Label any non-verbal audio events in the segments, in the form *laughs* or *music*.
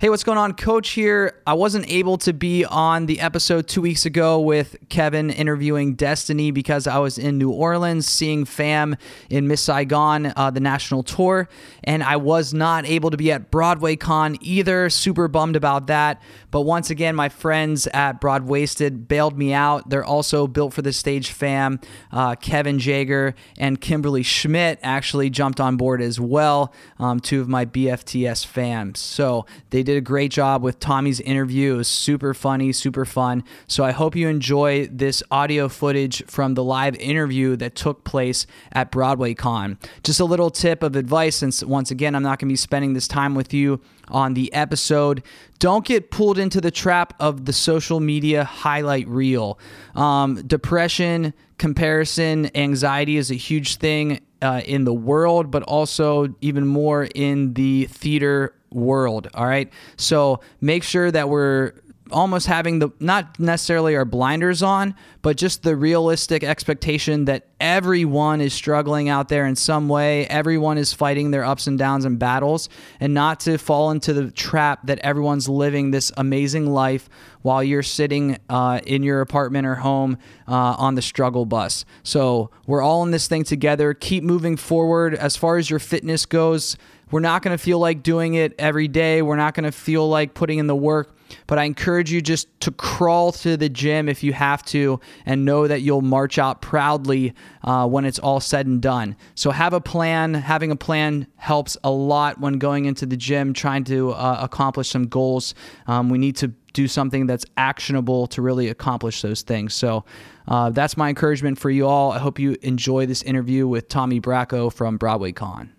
Hey, what's going on? Coach here. I wasn't able to be on the episode two weeks ago with Kevin interviewing Destiny because I was in New Orleans seeing fam in Miss Saigon, uh, the national tour, and I was not able to be at Broadway Con either. Super bummed about that. But once again, my friends at Broadwasted bailed me out. They're also built for the stage fam. Uh, Kevin Jager and Kimberly Schmidt actually jumped on board as well, um, two of my BFTS fams. So they did a great job with Tommy's interview. It was super funny, super fun. So I hope you enjoy this audio footage from the live interview that took place at Broadway Con. Just a little tip of advice, since once again, I'm not going to be spending this time with you on the episode. Don't get pulled into the trap of the social media highlight reel. Um, depression, comparison, anxiety is a huge thing uh, in the world, but also even more in the theater world. All right. So make sure that we're almost having the not necessarily our blinders on, but just the realistic expectation that everyone is struggling out there in some way. Everyone is fighting their ups and downs and battles, and not to fall into the trap that everyone's living this amazing life while you're sitting uh, in your apartment or home uh, on the struggle bus. So we're all in this thing together. Keep moving forward as far as your fitness goes. We're not going to feel like doing it every day. We're not going to feel like putting in the work, but I encourage you just to crawl to the gym if you have to and know that you'll march out proudly uh, when it's all said and done. So have a plan. Having a plan helps a lot when going into the gym, trying to uh, accomplish some goals. Um, we need to do something that's actionable to really accomplish those things. So uh, that's my encouragement for you all. I hope you enjoy this interview with Tommy Bracco from Broadway Con.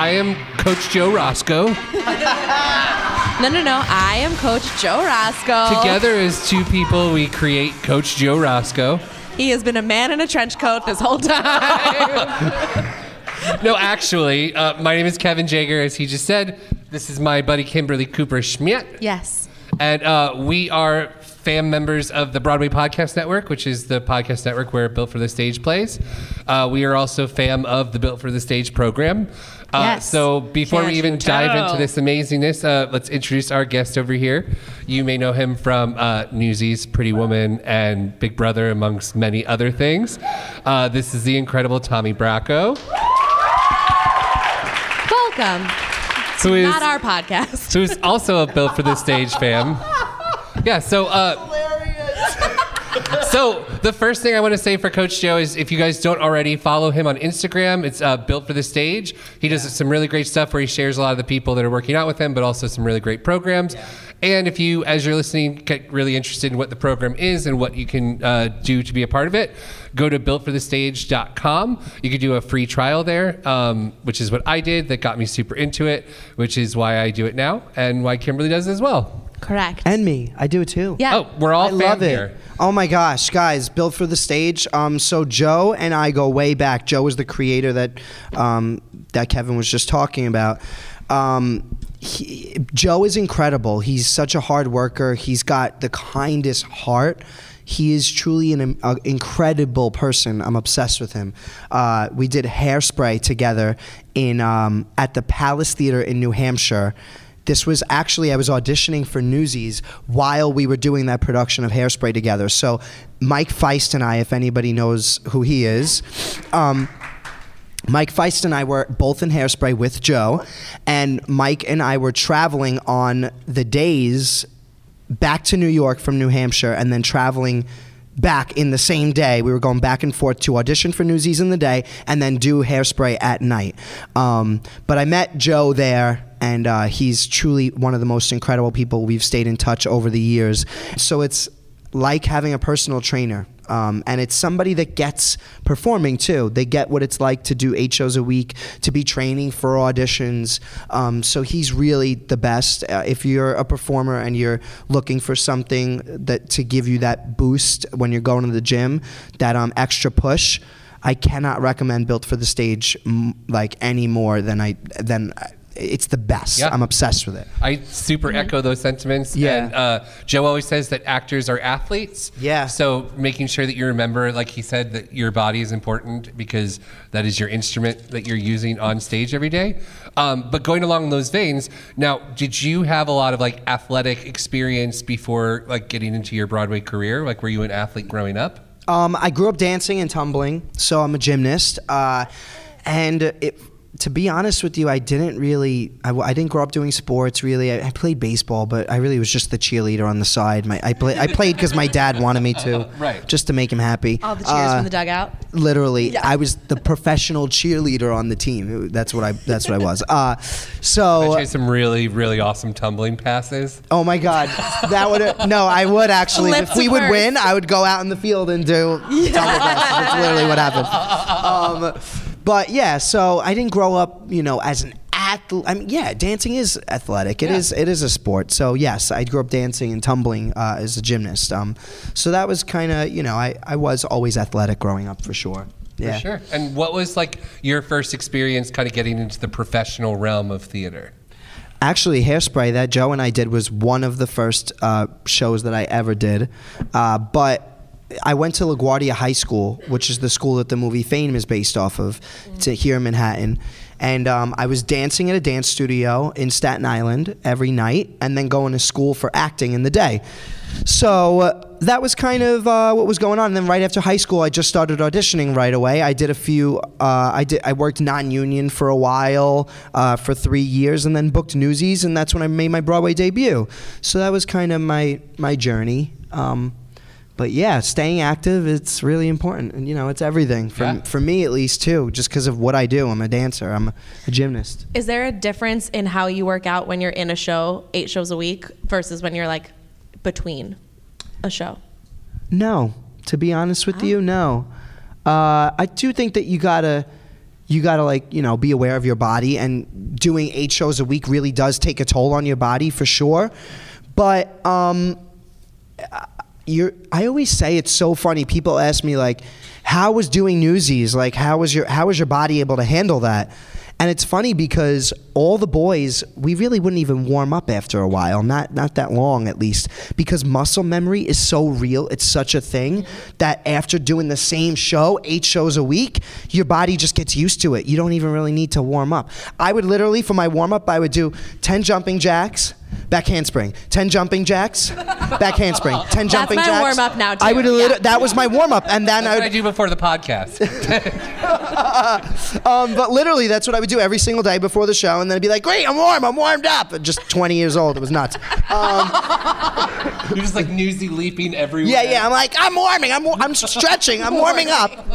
I am Coach Joe Roscoe. No, no, no. I am Coach Joe Roscoe. Together as two people, we create Coach Joe Roscoe. He has been a man in a trench coat this whole time. *laughs* No, actually, uh, my name is Kevin Jager, as he just said. This is my buddy Kimberly Cooper Schmidt. yes. And uh, we are fam members of the Broadway Podcast Network, which is the podcast network where Built for the Stage plays. Uh, we are also fam of the Built for the Stage program. Uh, Yes. So before we even dive into this amazingness, uh, let's introduce our guest over here. You may know him from uh, Newsies, Pretty Woman, and Big Brother, amongst many other things. Uh, this is the incredible Tommy Bracco. Welcome. Who is Not our podcast. who's also a built for the stage *laughs* fam. Yeah, so uh So the first thing I want to say for Coach Joe is if you guys don't already follow him on Instagram, it's uh, built for the stage. He does some really great stuff where he shares a lot of the people that are working out with him, but also some really great programs. And if you, as you're listening, get really interested in what the program is and what you can uh, do to be a part of it, go to builtforthestage.com. You can do a free trial there, um, which is what I did that got me super into it, which is why I do it now and why Kimberly does as well. Correct. And me, I do it too. Yeah. Oh, we're all I fam love it. here. Oh my gosh, guys, built for the stage. Um, so Joe and I go way back. Joe is the creator that um, that Kevin was just talking about. Um, he, Joe is incredible. He's such a hard worker. He's got the kindest heart. He is truly an uh, incredible person. I'm obsessed with him. Uh, we did hairspray together in um, at the Palace Theater in New Hampshire. This was actually I was auditioning for Newsies while we were doing that production of Hairspray together. So Mike Faist and I, if anybody knows who he is. Um, Mike Faist and I were both in Hairspray with Joe, and Mike and I were traveling on the days back to New York from New Hampshire, and then traveling back in the same day. We were going back and forth to audition for Newsies in the day, and then do Hairspray at night. Um, but I met Joe there. And uh, he's truly one of the most incredible people we've stayed in touch over the years. So it's like having a personal trainer. Um, and it's somebody that gets performing too. They get what it's like to do eight shows a week, to be training for auditions. Um, so he's really the best. Uh, if you're a performer and you're looking for something that to give you that boost when you're going to the gym, that um, extra push. I cannot recommend Built for the Stage like any more than I than it's the best. Yeah. I'm obsessed with it. I super echo those sentiments. Yeah. And uh, Joe always says that actors are athletes. Yeah. So making sure that you remember, like he said, that your body is important because that is your instrument that you're using on stage every day. Um, but going along those veins, now, did you have a lot of like athletic experience before like getting into your Broadway career? Like, were you an athlete growing up? Um, I grew up dancing and tumbling, so I'm a gymnast. Uh, and it, to be honest with you, I didn't really—I didn't grow up doing sports really. I, I played baseball, but I really was just the cheerleader on the side. My, I, play, I played because my dad wanted me to, *laughs* Right. just to make him happy. All the cheers Uh, from the dugout. Literally, I was the professional cheerleader on the team. That's what I. That's what I was. Uh, so. I had some really, really awesome tumbling passes. Oh my God, that would no, I would actually. Lips if we would win, I would go out in the field and do *laughs* tumble passes. That's literally what happened. Um, but yeah, so I didn't grow up, you know, as an athlete. I mean, yeah, dancing is athletic. It Yeah. is. It is a sport. So yes, I grew up dancing and tumbling uh, as a gymnast. Um, so that was kind of, you know, I, I was always athletic growing up for sure. Yeah. For sure. And what was like your first experience kind of getting into the professional realm of theater? Actually, Hairspray that Joe and I did was one of the first uh, shows that I ever did. Uh, but I went to LaGuardia High School, which is the school that the movie Fame is based off of, to here in Manhattan. And um, I was dancing at a dance studio in Staten Island every night, and then going to school for acting in the day. So uh, that was kind of uh, what was going on. And then right after high school, I just started auditioning right away. I did a few. Uh, I did. I worked non-union for a while uh, for three years, and then booked Newsies, and that's when I made my Broadway debut. So that was kind of my my journey. Um, but yeah, staying active it's really important, and you know it's everything for Yeah. for me at least too. Just because of what I do, I'm a dancer. I'm a, a gymnast. Is there a difference in how you work out when you're in a show, eight shows a week, versus when you're like between a show? No, to be honest with you, no. Uh, I do think that you gotta, you gotta like you know be aware of your body, and doing eight shows a week really does take a toll on your body for sure. But um, you're, I always say it's so funny. People ask me like, "How was doing Newsies? Like, how was your how was your body able to handle that?" And it's funny because all the boys, we really wouldn't even warm up after a while, not not that long at least, because muscle memory is so real. It's such a thing that after doing the same show, eight shows a week, your body just gets used to it. You don't even really need to warm up. I would literally, for my warm up, I would do ten jumping jacks, back handspring, ten jumping jacks, back handspring, *laughs* ten That's jumping my jacks. warm-up now, too. I would Yeah. lit- that was my warm up, and then That's I what I would do before the podcast. *laughs* um, but literally, that's what I would do every single day before the show, and then I'd be like, "Great, I'm warm, I'm warmed up." At just 20 years old, it was nuts. Um, *laughs* You're just like newsy leaping everywhere. yeah, yeah. I'm like, I'm warming, I'm, I'm stretching, I'm warming up.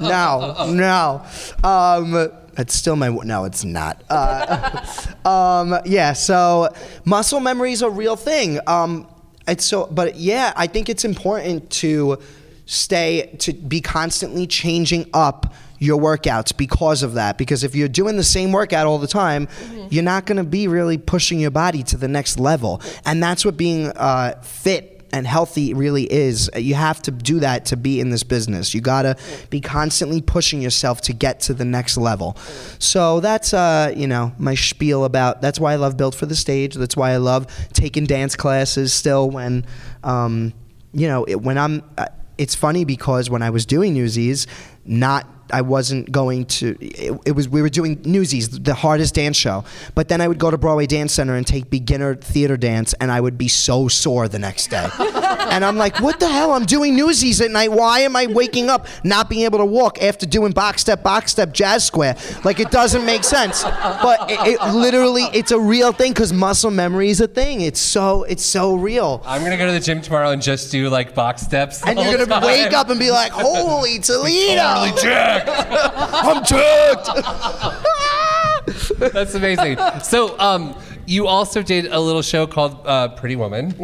no, no. Um, it's still my no, it's not. Uh, *laughs* um, yeah, so muscle memory is a real thing. Um, it's so, but yeah, I think it's important to stay to be constantly changing up your workouts because of that. Because if you're doing the same workout all the time, you're not going to be really pushing your body to the next level, and that's what being uh, fit and healthy really is. You have to do that to be in this business. You gotta be constantly pushing yourself to get to the next level. So that's uh, you know my spiel about. That's why I love Built for the Stage. That's why I love taking dance classes still when, um, you know, it, when I'm. Uh, it's funny because when I was doing Newsies, not I wasn't going to. It, it was we were doing Newsies, the hardest dance show. But then I would go to Broadway Dance Center and take beginner theater dance, and I would be so sore the next day. *laughs* and I'm like, what the hell? I'm doing Newsies at night. Why am I waking up not being able to walk after doing box step, box step, jazz square? Like it doesn't make sense. But it, it literally, it's a real thing because muscle memory is a thing. It's so it's so real. I'm gonna go to the gym tomorrow and just do like box steps. And you're gonna time. wake up and be like, "Holy *laughs* Toledo! Totally jacked. *laughs* I'm jacked." *laughs* That's amazing. So, um, you also did a little show called uh, Pretty Woman.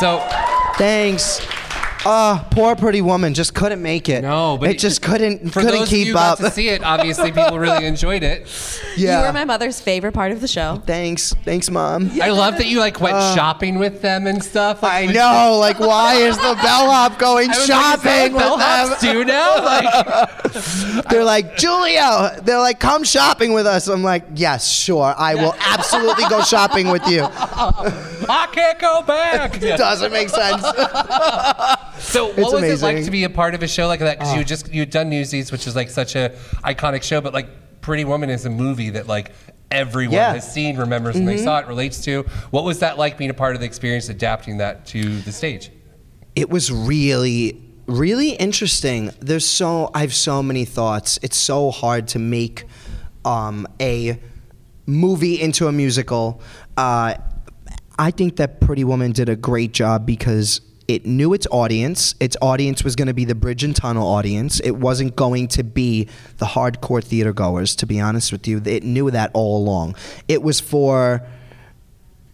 So, Thanks. Uh, poor pretty woman just couldn't make it. No, but it just couldn't *laughs* for couldn't those keep of you who up. got to see it, obviously people really *laughs* enjoyed it. yeah. You were my mother's favorite part of the show. Thanks, thanks, mom. I love that you like went shopping with them and stuff. Like, Uh, I it was- know. Like, why is the bellhop going I was like, is that shopping what bellhops with them? do now? *laughs* Like, They're like, Julio. They're like, come shopping with us. I'm like, yes, sure. I will absolutely go shopping with you. I can't go back. It doesn't make sense. So, what was it like to be a part of a show like that? Because you just you had done Newsies, which is like such a iconic show, but like Pretty Woman is a movie that like everyone Yeah. has seen, remembers when they saw it, relates to. What was that like being a part of the experience, adapting that to the stage? it was really really interesting there's so i have so many thoughts it's so hard to make um, a movie into a musical uh, i think that pretty woman did a great job because it knew its audience its audience was going to be the bridge and tunnel audience it wasn't going to be the hardcore theater goers to be honest with you it knew that all along it was for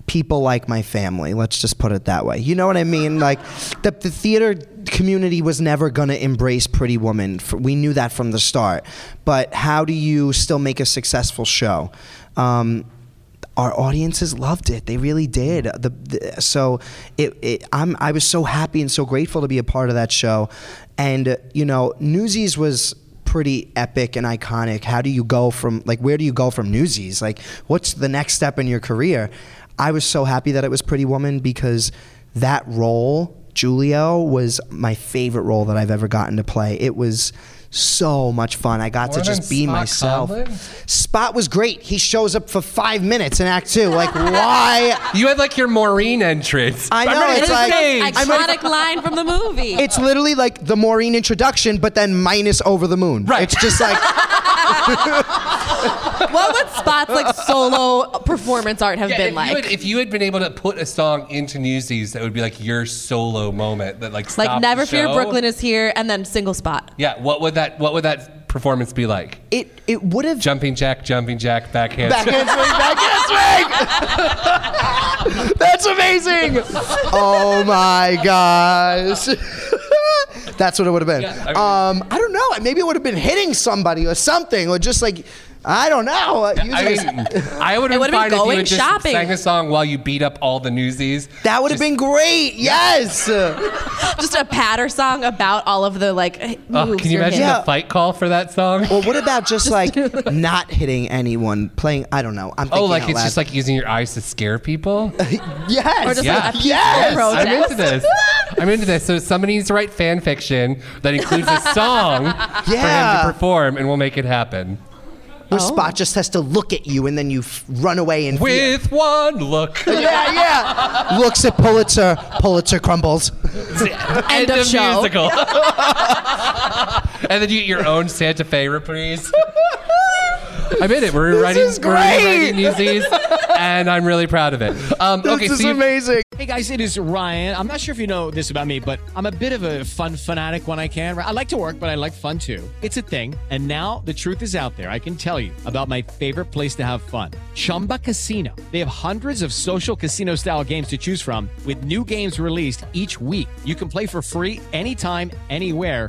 people like my family. Let's just put it that way. You know what I mean? Like the, the theater community was never going to embrace Pretty Woman. We knew that from the start. But how do you still make a successful show? Um, our audiences loved it. They really did. The, the, so it, it, I'm, I was so happy and so grateful to be a part of that show. And, uh, you know, Newsies was pretty epic and iconic. How do you go from, like, where do you go from Newsies? Like, what's the next step in your career? I was so happy that it was Pretty Woman because that role, Julio, was my favorite role that I've ever gotten to play. It was so much fun. I got More to just be Spot myself. Conlon? Spot was great. He shows up for five minutes in Act Two. Like, why? *laughs* You had like your Maureen entrance. I know, I'm ready it's like- stage. Iconic line from the movie. It's literally like the Maureen introduction, but then minus Over the Moon. Right. It's just like, *laughs* *laughs* what would Spot's like solo performance art have Yeah, been if like? You had, if you had been able to put a song into Newsies, that would be like your solo moment that like like stopped Never the Fear show. Brooklyn is here, and then single spot. Yeah, what would that what would that performance be like? it, it would have. Jumping jack, jumping jack, backhand. Backhand swing, *laughs* backhand swing. *laughs* That's amazing. Oh my gosh. *laughs* That's what it would have been. Yeah, I mean- um, I don't know. Maybe it would have been hitting somebody or something, or just like, I don't know. uh, I mean, a- *laughs* I would It have been been fine if you going had just shopping. sang a song while you beat up all the Newsies. that would have been great. Yes. *laughs* Just a patter song about all of the like moves. Oh, can you imagine hitting. The fight call for that song? Or what about just like *laughs* not hitting anyone, playing? I don't know. I'm Oh, like out it's loud. just like using your eyes to scare people. yes, Or just Yeah. like a Yes. protest. I'm into this. I'm into this. So somebody needs to write fan fiction that includes a song for him to perform, and we'll make it happen. Where Spot oh. just has to look at you and then you f- run away in fear. With one look. *laughs* Yeah, yeah. Looks at Pulitzer. Pulitzer crumbles. End of show. musical. *laughs* and then you get your own Santa Fe reprise. *laughs* I'm in it. We're writing, is we're rewriting great. Newsies, and I'm really proud of it. Um, This okay, is so you, amazing. Hey guys, it is Ryan. I'm not sure if you know this about me, but I'm a bit of a fun fanatic when I can. I like to work, but I like fun too. It's a thing. And now the truth is out there. I can tell you about my favorite place to have fun Chumba Casino. They have hundreds of social casino style games to choose from, with new games released each week. You can play for free anytime, anywhere.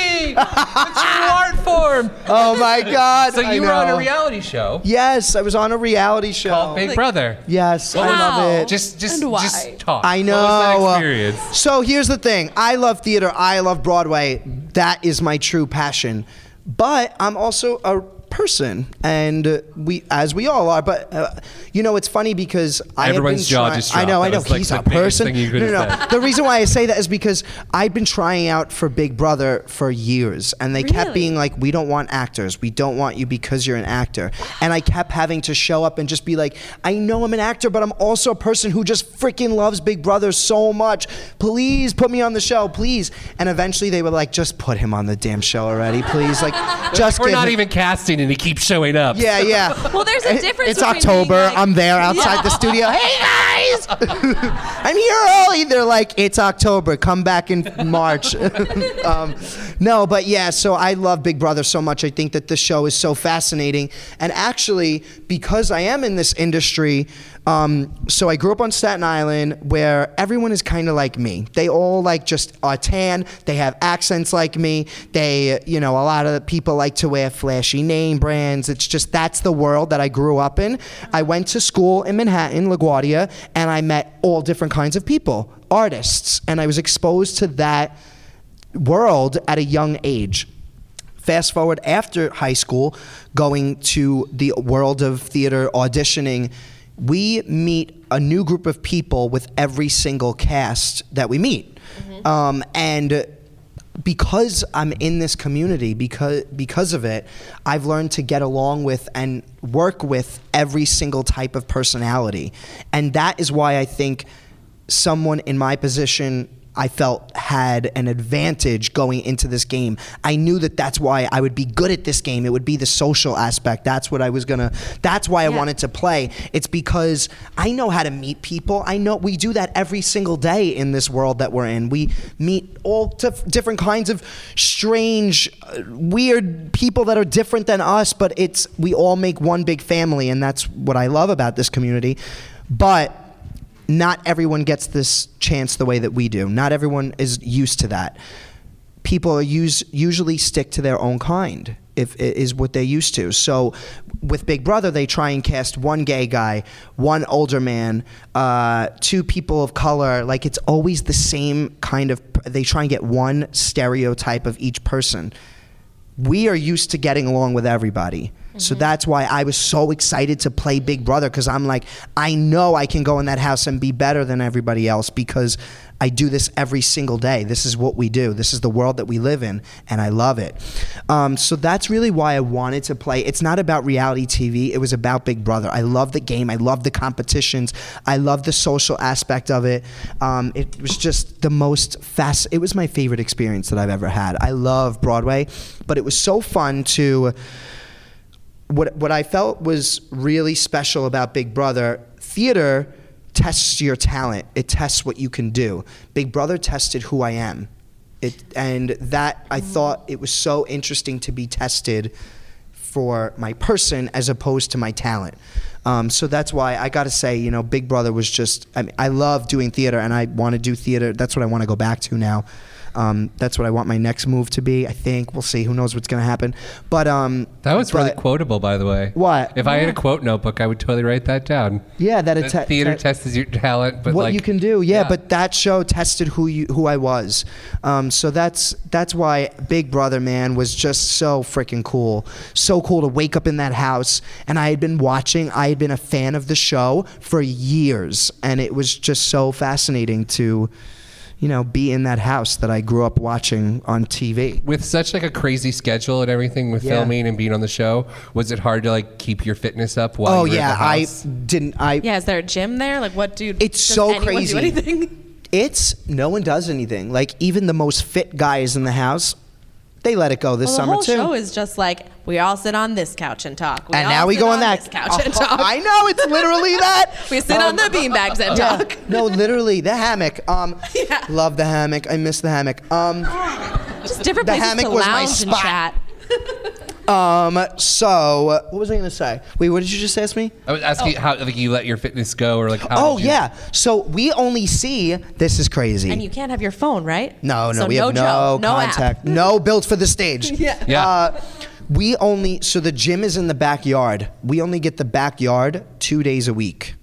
What's your art form? *laughs* Oh my God! So I you were on a reality show Yes, I was on a reality show. called Big Brother. Yes, I love it. Just, just, And why? just talk. I know. What was that experience? So here's the thing. I love theater. I love Broadway. That is my true passion. But I'm also a person, and uh, we, as we all are. But uh, you know, it's funny because I have been jaw try- just I know. dropped. I know. That was, like, He's the a person. no, no, no. The reason why I say that is because I've been trying out for Big Brother for years, and they kept being like, "We don't want actors. We don't want you because you're an actor." And I kept having to show up and just be like, "I know I'm an actor, but I'm also a person who just freaking loves Big Brother so much. Please put me on the show, please." And eventually they were like, "Just put him on the damn show already, please." Like, *laughs* just We're give not him- even casting, and he keeps showing up. Yeah, yeah. *laughs* Well, there's a difference It's between October. being like- I'm there outside Yeah. the studio. *laughs* Hey guys, *laughs* I'm here early. They're like, it's October. Come back in March. um, no, but yeah. So I love Big Brother so much. I think that the show is so fascinating. And actually, because I am in this industry, um, so I grew up on Staten Island, where everyone is kind of like me. They all like just are tan. They have accents like me. They, you know, a lot of people like to wear flashy name brands. It's just that's the world that I grew up in. I went to school in Manhattan, LaGuardia, and I met all different kinds of people, artists, and I was exposed to that world at a young age. Fast forward after high school, going to the world of theater auditioning, we meet a new group of people with every single cast that we meet. Um, and because I'm in this community, because because of it, I've learned to get along with and work with every single type of personality, and that is why I think someone in my position I felt had an advantage going into this game. I knew that that's why I would be good at this game. It would be the social aspect. That's what I was gonna. That's why I wanted to play. It's because I know how to meet people. I know we do that every single day in this world that we're in. We meet all dif- different kinds of strange, uh, weird people that are different than us, but it's we all make one big family, and that's what I love about this community. But not everyone gets this chance the way that we do. Not everyone is used to that. People use, usually stick to their own kind. If is what they're used to. So, with Big Brother, they try and cast one gay guy, one older man, uh, two people of color. Like it's always the same kind of. They try and get one stereotype of each person we are used to getting along with everybody. So that's why I was so excited to play Big Brother because I'm like, I know I can go in that house and be better than everybody else because I do this every single day. This is what we do. This is the world that we live in, and I love it. Um, so that's really why I wanted to play. It's not about reality TV, it was about Big Brother. I love the game, I love the competitions, I love the social aspect of it. Um, it was just the most fast, it was my favorite experience that I've ever had. I love Broadway, but it was so fun to what what I felt was really special about Big Brother theater tests your talent. It tests what you can do. Big Brother tested who I am. It and that I thought it was so interesting to be tested for my person as opposed to my talent. Um, so that's why I got to say, you know, Big Brother was just. I mean, I love doing theater, and I want to do theater. That's what I want to go back to now. Um, that's what I want my next move to be. I think we'll see. Who knows what's going to happen? But um, That was really quotable, by the way. What? If I had a quote notebook, I would totally write that down. Yeah, that The te- theater te- tests your talent, but what like you can do. Yeah, but that show tested who you who I was. Um, so that's that's why Big Brother man was just so freaking cool. So cool to wake up in that house and I had been watching. I had been a fan of the show for years, and it was just so fascinating to. You know, be in that house that I grew up watching on TV. with such like a crazy schedule and everything with Yeah. filming and being on the show, was it hard to like keep your fitness up while Oh you were yeah, at the I didn't. I Yeah, is there a gym there? Like, what do? It's does so crazy. Do anything? *laughs* It's no one does anything. Like even the most fit guys in the house, they let it go this well, the summer whole too. show is just like We all sit on this couch and talk. We and now we go on that this couch and *laughs* Oh, talk. I know it's literally that. *laughs* we sit on Um, the beanbags and yeah. talk. No, literally the hammock. Um, *laughs* love the hammock. I miss the hammock. Um, Just different the places hammock to was my lounge and spot. chat. Um, so what was I gonna say? Wait, what did you just ask me? I was asking how like you let your fitness go or like how Oh did you- yeah. So we only see. This is crazy. And you can't have your phone, right? No, no, So we no have no, Joe, no app. contact. No built for the stage. *laughs* Yeah. Yeah. Uh, we only so the gym is in the backyard. We only get the backyard two days a week.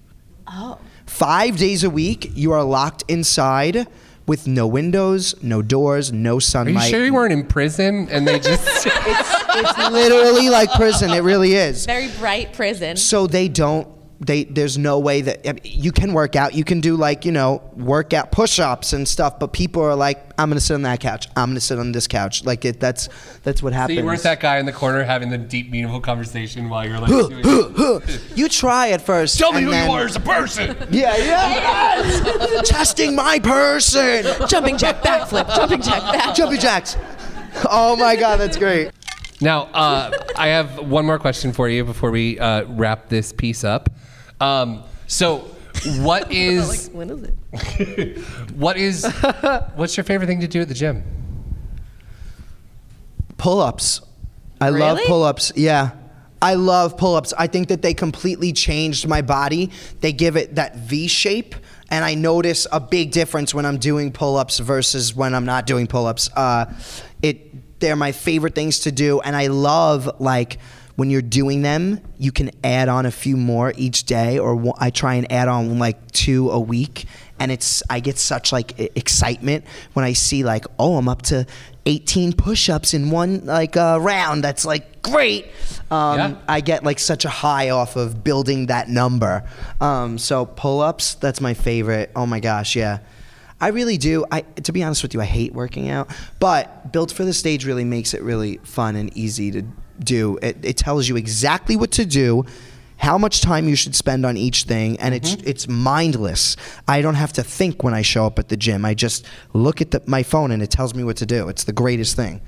Oh. Five days a week, you are locked inside with no windows, no doors, no sunlight. Are you sunlight. sure you weren't in prison and they just *laughs* it's literally like prison. It really is. Very bright prison. So they don't. They there's no way that I mean, you can work out. You can do like you know workout push-ups and stuff. But people are like, I'm gonna sit on that couch. I'm gonna sit on this couch. Like it. That's that's what so happens. you weren't that guy in the corner having the deep, meaningful conversation while you're like doing *laughs* you try at first. Tell me who then- you are as a person. *laughs* Yeah, yeah. *laughs* Testing my person. Jumping jack backflip. Jumping jack back. Jumping jacks. Oh my god, that's great. Now, uh, I have one more question for you before we uh, wrap this piece up. Um, so, what *laughs* is when is it? *laughs* what is what's your favorite thing to do at the gym? Pull-ups. I love pull-ups. Yeah. I love pull-ups. I think that they completely changed my body. They give it that V shape, and I notice a big difference when I'm doing pull-ups versus when I'm not doing pull-ups. Uh, it they're my favorite things to do, and I love like when you're doing them, you can add on a few more each day, or I try and add on like two a week, and it's I get such like excitement when I see like oh I'm up to 18 push-ups in one like uh, round. That's like great. Um, Yeah. I get like such a high off of building that number. Um, so pull-ups, that's my favorite. Oh my gosh, yeah. I really do. I to be honest with you, I hate working out, but built for the stage really makes it really fun and easy to do. It, it tells you exactly what to do, how much time you should spend on each thing, and it's mm-hmm. it's mindless. I don't have to think when I show up at the gym. I just look at the, my phone and it tells me what to do. It's the greatest thing,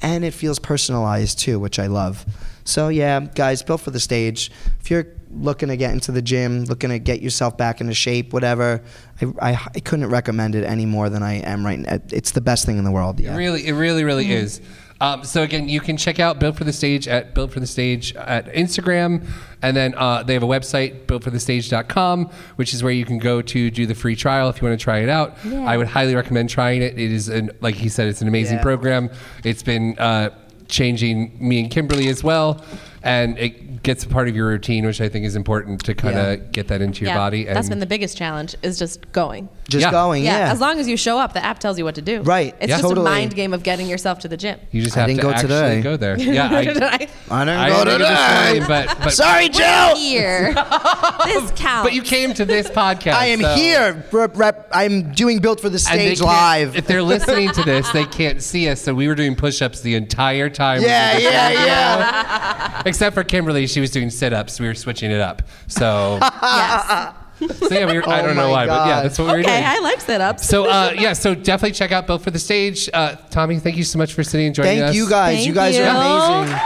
and it feels personalized too, which I love. So yeah, guys, built for the stage. If you're looking to get into the gym, looking to get yourself back into shape, whatever, I, I, I couldn't recommend it any more than I am right now. It's the best thing in the world. Yeah. It really, it really, really mm-hmm. is. Um, so again, you can check out Build for the Stage at Build for the Stage at Instagram, and then uh, they have a website, builtforthestage.com, which is where you can go to do the free trial if you want to try it out. Yeah. I would highly recommend trying it. It is, an, like he said, it's an amazing Yeah. program. It's been uh, changing me and Kimberly as well, and it gets a part of your routine, which I think is important to kind of Yeah. get that into your yeah, body. that's been the biggest challenge is just going. Just Yeah. going, yeah. As long as you show up, the app tells you what to do. Right. It's Yeah. just Totally. a mind game of getting yourself to the gym. you just I have didn't to go actually today. go there. Yeah, *laughs* I, I didn't I go didn't this today. morning, but, but *laughs* Sorry, Joe. Here. *laughs* this counts. But you came to this podcast. I am so- here. Rep, rep, I'm doing built for the And they stage can't- live. If they're listening to this, they can't see us. So we were doing push-ups the entire time. we Yeah, did the yeah, yeah. Except for Kimberly, she was doing sit-ups. We were switching it up. So, *laughs* yes. so yeah, we were, I Oh don't know my why, but yeah, that's what we were Okay, doing. I like sit-ups. so uh, yeah, so definitely check out Built for the Stage. Uh, Tommy, thank you so much for sitting and joining us. Thank you guys. you Thank guys you. are amazing.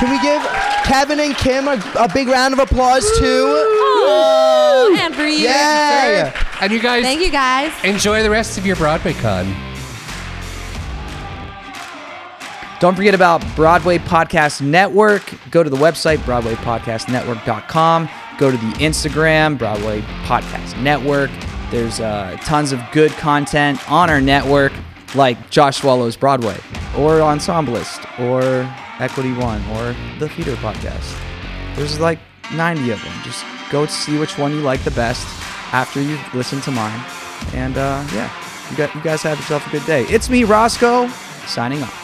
Can we give Kevin and Kim a, a big round of applause too? Oh, and for you. Yay! And you guys Thank you guys. enjoy the rest of your Broadway con. Don't forget about Broadway Podcast Network. Go to the website, BroadwayPodcastNetwork.com. Go to the Instagram, Broadway Podcast Network. There's uh, tons of good content on our network, like Josh Swallow's Broadway, or Ensemblist, or Equity One, or the Theater Podcast. There's like 90 of them. Just go see which one you like the best after you listen to mine. And uh, yeah, you, got, you guys have yourself a good day. It's me, Roscoe, signing off.